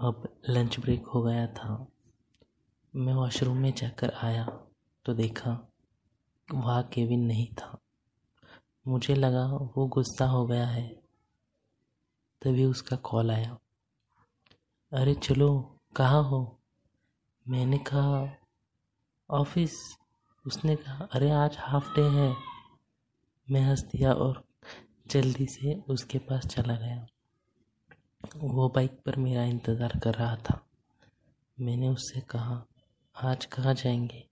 अब lunch break हो गया था। मैं वॉशरूम में जाकर आया तो देखा वहाँ केविन नहीं था। मुझे लगा वो गुस्सा हो गया है। तभी उसका कॉल आया। अरे चलो, कहाँ हो? मैंने कहा, ऑफ़िस। उसने कहा, अरे आज हाफ़ डे है। मैं हंस दिया और जल्दी से उसके पास चला गया। वो बाइक पर मेरा इंतज़ार कर रहा था। मैंने उससे कहा, आज कहाँ जाएँगे?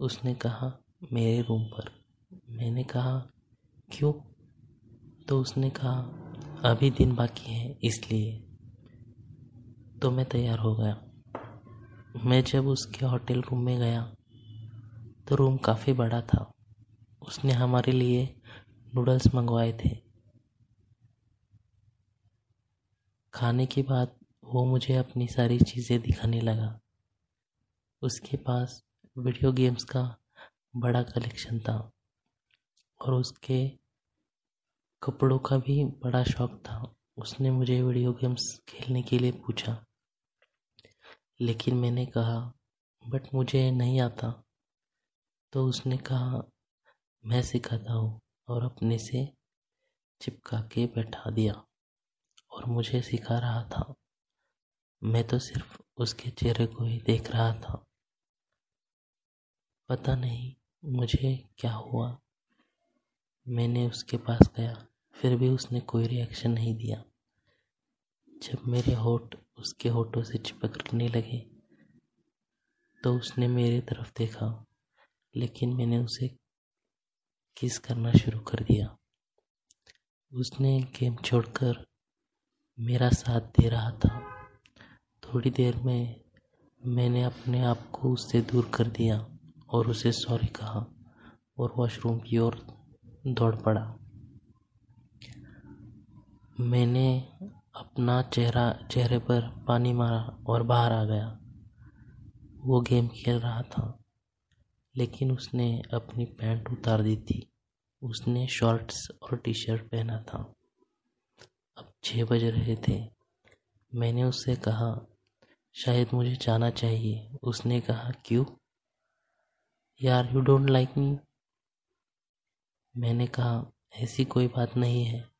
उसने कहा, मेरे रूम पर। मैंने कहा, क्यों? तो उसने कहा, अभी दिन बाकी है, इसलिए। तो मैं तैयार हो गया। मैं जब उसके होटल रूम में गया तो रूम काफ़ी बड़ा था। उसने हमारे लिए नूडल्स मंगवाए थे। खाने के बाद वो मुझे अपनी सारी चीज़ें दिखाने लगा। उसके पास वीडियो गेम्स का बड़ा कलेक्शन था और उसके कपड़ों का भी बड़ा शौक था। उसने मुझे वीडियो गेम्स खेलने के लिए पूछा, लेकिन मैंने कहा, बट मुझे नहीं आता। तो उसने कहा, मैं सिखाता हूँ, और अपने से चिपका के बैठा दिया। और मुझे सिखा रहा था। मैं तो सिर्फ़ उसके चेहरे को ही देख रहा था। पता नहीं मुझे क्या हुआ। मैंने उसके पास गया, फिर भी उसने कोई रिएक्शन नहीं दिया। जब मेरे होठ उसके होठों से चिपकने लगे तो उसने मेरी तरफ़ देखा, लेकिन मैंने उसे किस करना शुरू कर दिया। उसने गेम छोड़कर मेरा साथ दे रहा था। थोड़ी देर में मैंने अपने आप को उससे दूर कर दिया और उसे सॉरी कहा और वॉशरूम की ओर दौड़ पड़ा। मैंने अपना चेहरा, चेहरे पर पानी मारा और बाहर आ गया। वो गेम खेल रहा था, लेकिन उसने अपनी पैंट उतार दी थी। उसने शॉर्ट्स और टी शर्ट पहना था। छः बज रहे थे। मैंने उससे कहा, शायद मुझे जाना चाहिए। उसने कहा, क्यों? यार यू डोंट लाइक मी मैंने कहा, ऐसी कोई बात नहीं है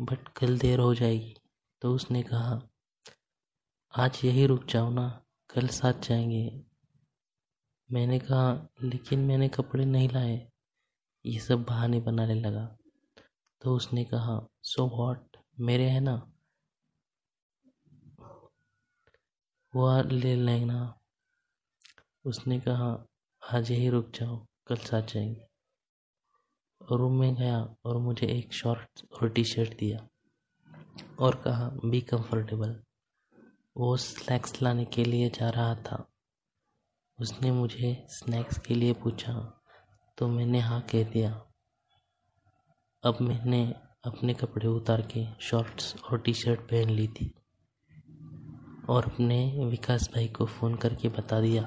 बट कल देर हो जाएगी। तो उसने कहा, आज यही रुक जाओ ना, कल साथ जाएँगे। मैंने कहा, लेकिन मैंने कपड़े नहीं लाए। ये सब बहाने बनाने लगा। तो उसने कहा सो वॉट मेरे है ना, वो ले लेना उसने कहा, आज यही रुक जाओ, कल साथ जाएँगे। रूम में गया और मुझे एक शॉर्ट और टी शर्ट दिया और कहा बी कंफर्टेबल वो स्नैक्स लाने के लिए जा रहा था। उसने मुझे स्नैक्स के लिए पूछा तो मैंने हाँ कह दिया। अब मैंने अपने कपड़े उतार के शॉर्ट्स और टी शर्ट पहन ली थी। और अपने विकास भाई को फ़ोन करके बता दिया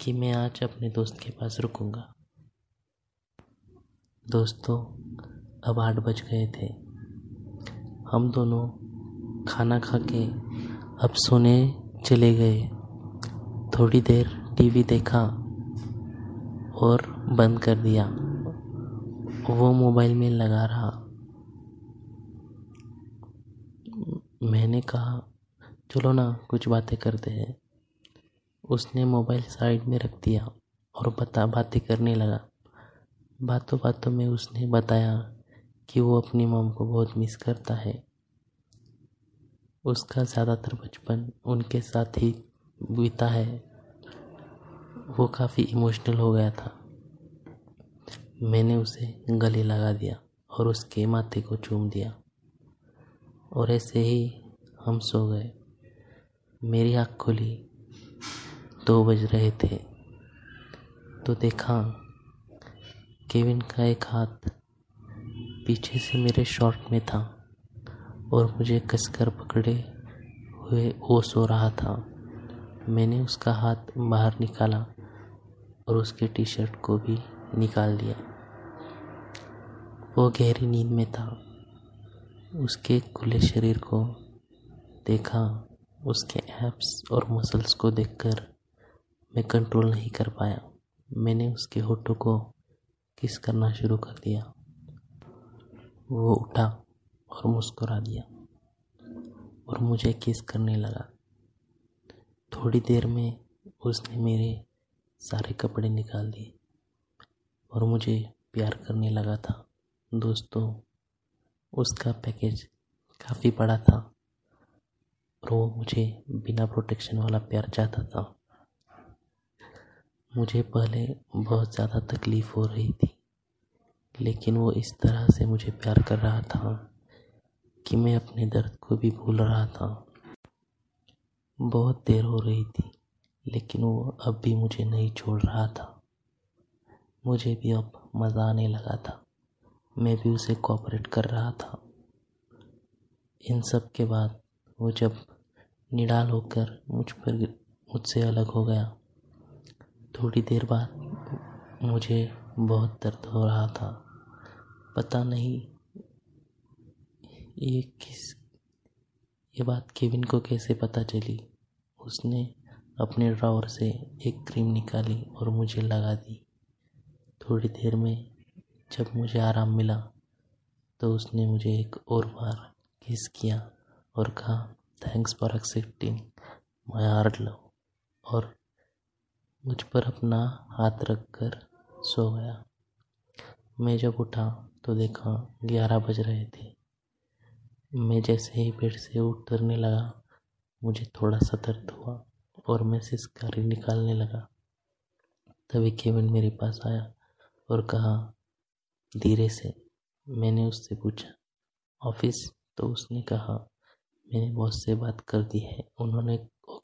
कि मैं आज अपने दोस्त के पास रुकूँगा। दोस्तों, अब आठ बज गए थे। हम दोनों खाना खा के अब सोने चले गए। थोड़ी देर टीवी देखा और बंद कर दिया। वो मोबाइल में लगा रहा। मैंने कहा, चलो ना, कुछ बातें करते हैं। उसने मोबाइल साइड में रख दिया और बता, बातें करने लगा। बातों बातों में उसने बताया कि वो अपनी मॉम को बहुत मिस करता है। उसका ज़्यादातर बचपन उनके साथ ही बीता है। वो काफ़ी इमोशनल हो गया था। मैंने उसे गले लगा दिया और उसके माथे को चूम दिया। और ऐसे ही हम सो गए। मेरी आँख खुली। दो बज रहे थे। तो देखा, केविन का एक हाथ पीछे से मेरे शॉर्ट में था और मुझे कसकर पकड़े हुए वो सो रहा था। मैंने उसका हाथ बाहर निकाला और उसके टी शर्ट को भी निकाल दिया। वो गहरी नींद में था। उसके खुले शरीर को देखा, उसके एप्स और मसल्स को देखकर मैं कंट्रोल नहीं कर पाया। मैंने उसके होठों को किस करना शुरू कर दिया। वो उठा और मुस्कुरा दिया और मुझे किस करने लगा। थोड़ी देर में उसने मेरे सारे कपड़े निकाल दिए और मुझे प्यार करने लगा था। दोस्तों, उसका पैकेज काफ़ी बड़ा था। और वो मुझे बिना प्रोटेक्शन वाला प्यार चाहता था। मुझे पहले बहुत ज़्यादा तकलीफ़ हो रही थी, लेकिन वो इस तरह से मुझे प्यार कर रहा था कि मैं अपने दर्द को भी भूल रहा था। बहुत देर हो रही थी, लेकिन वो अब भी मुझे नहीं छोड़ रहा था। मुझे भी अब मज़ा आने लगा था। मैं भी उसे कोऑपरेट कर रहा था। इन सब के बाद वो जब निडाल होकर मुझ पर मुझसे अलग हो गया, थोड़ी देर बाद मुझे बहुत दर्द हो रहा था। पता नहीं ये किस, ये बात केविन को कैसे पता चली? उसने अपने ड्रावर से एक क्रीम निकाली और मुझे लगा दी। थोड़ी देर में जब मुझे आराम मिला तो उसने मुझे एक और बार किस किया। और कहा thanks for accepting my hard love और मुझ पर अपना हाथ रख कर सो गया। मैं जब उठा तो देखा, ग्यारह बज रहे थे। मैं जैसे ही बेड से उतरने लगा, मुझे थोड़ा सा दर्द हुआ और मैं सिसकारी निकालने लगा। तभी केविन मेरे पास आया और कहा, धीरे से। मैंने उससे पूछा ऑफ़िस तो उसने कहा मैंने बॉस से बात कर दी है। उन्होंने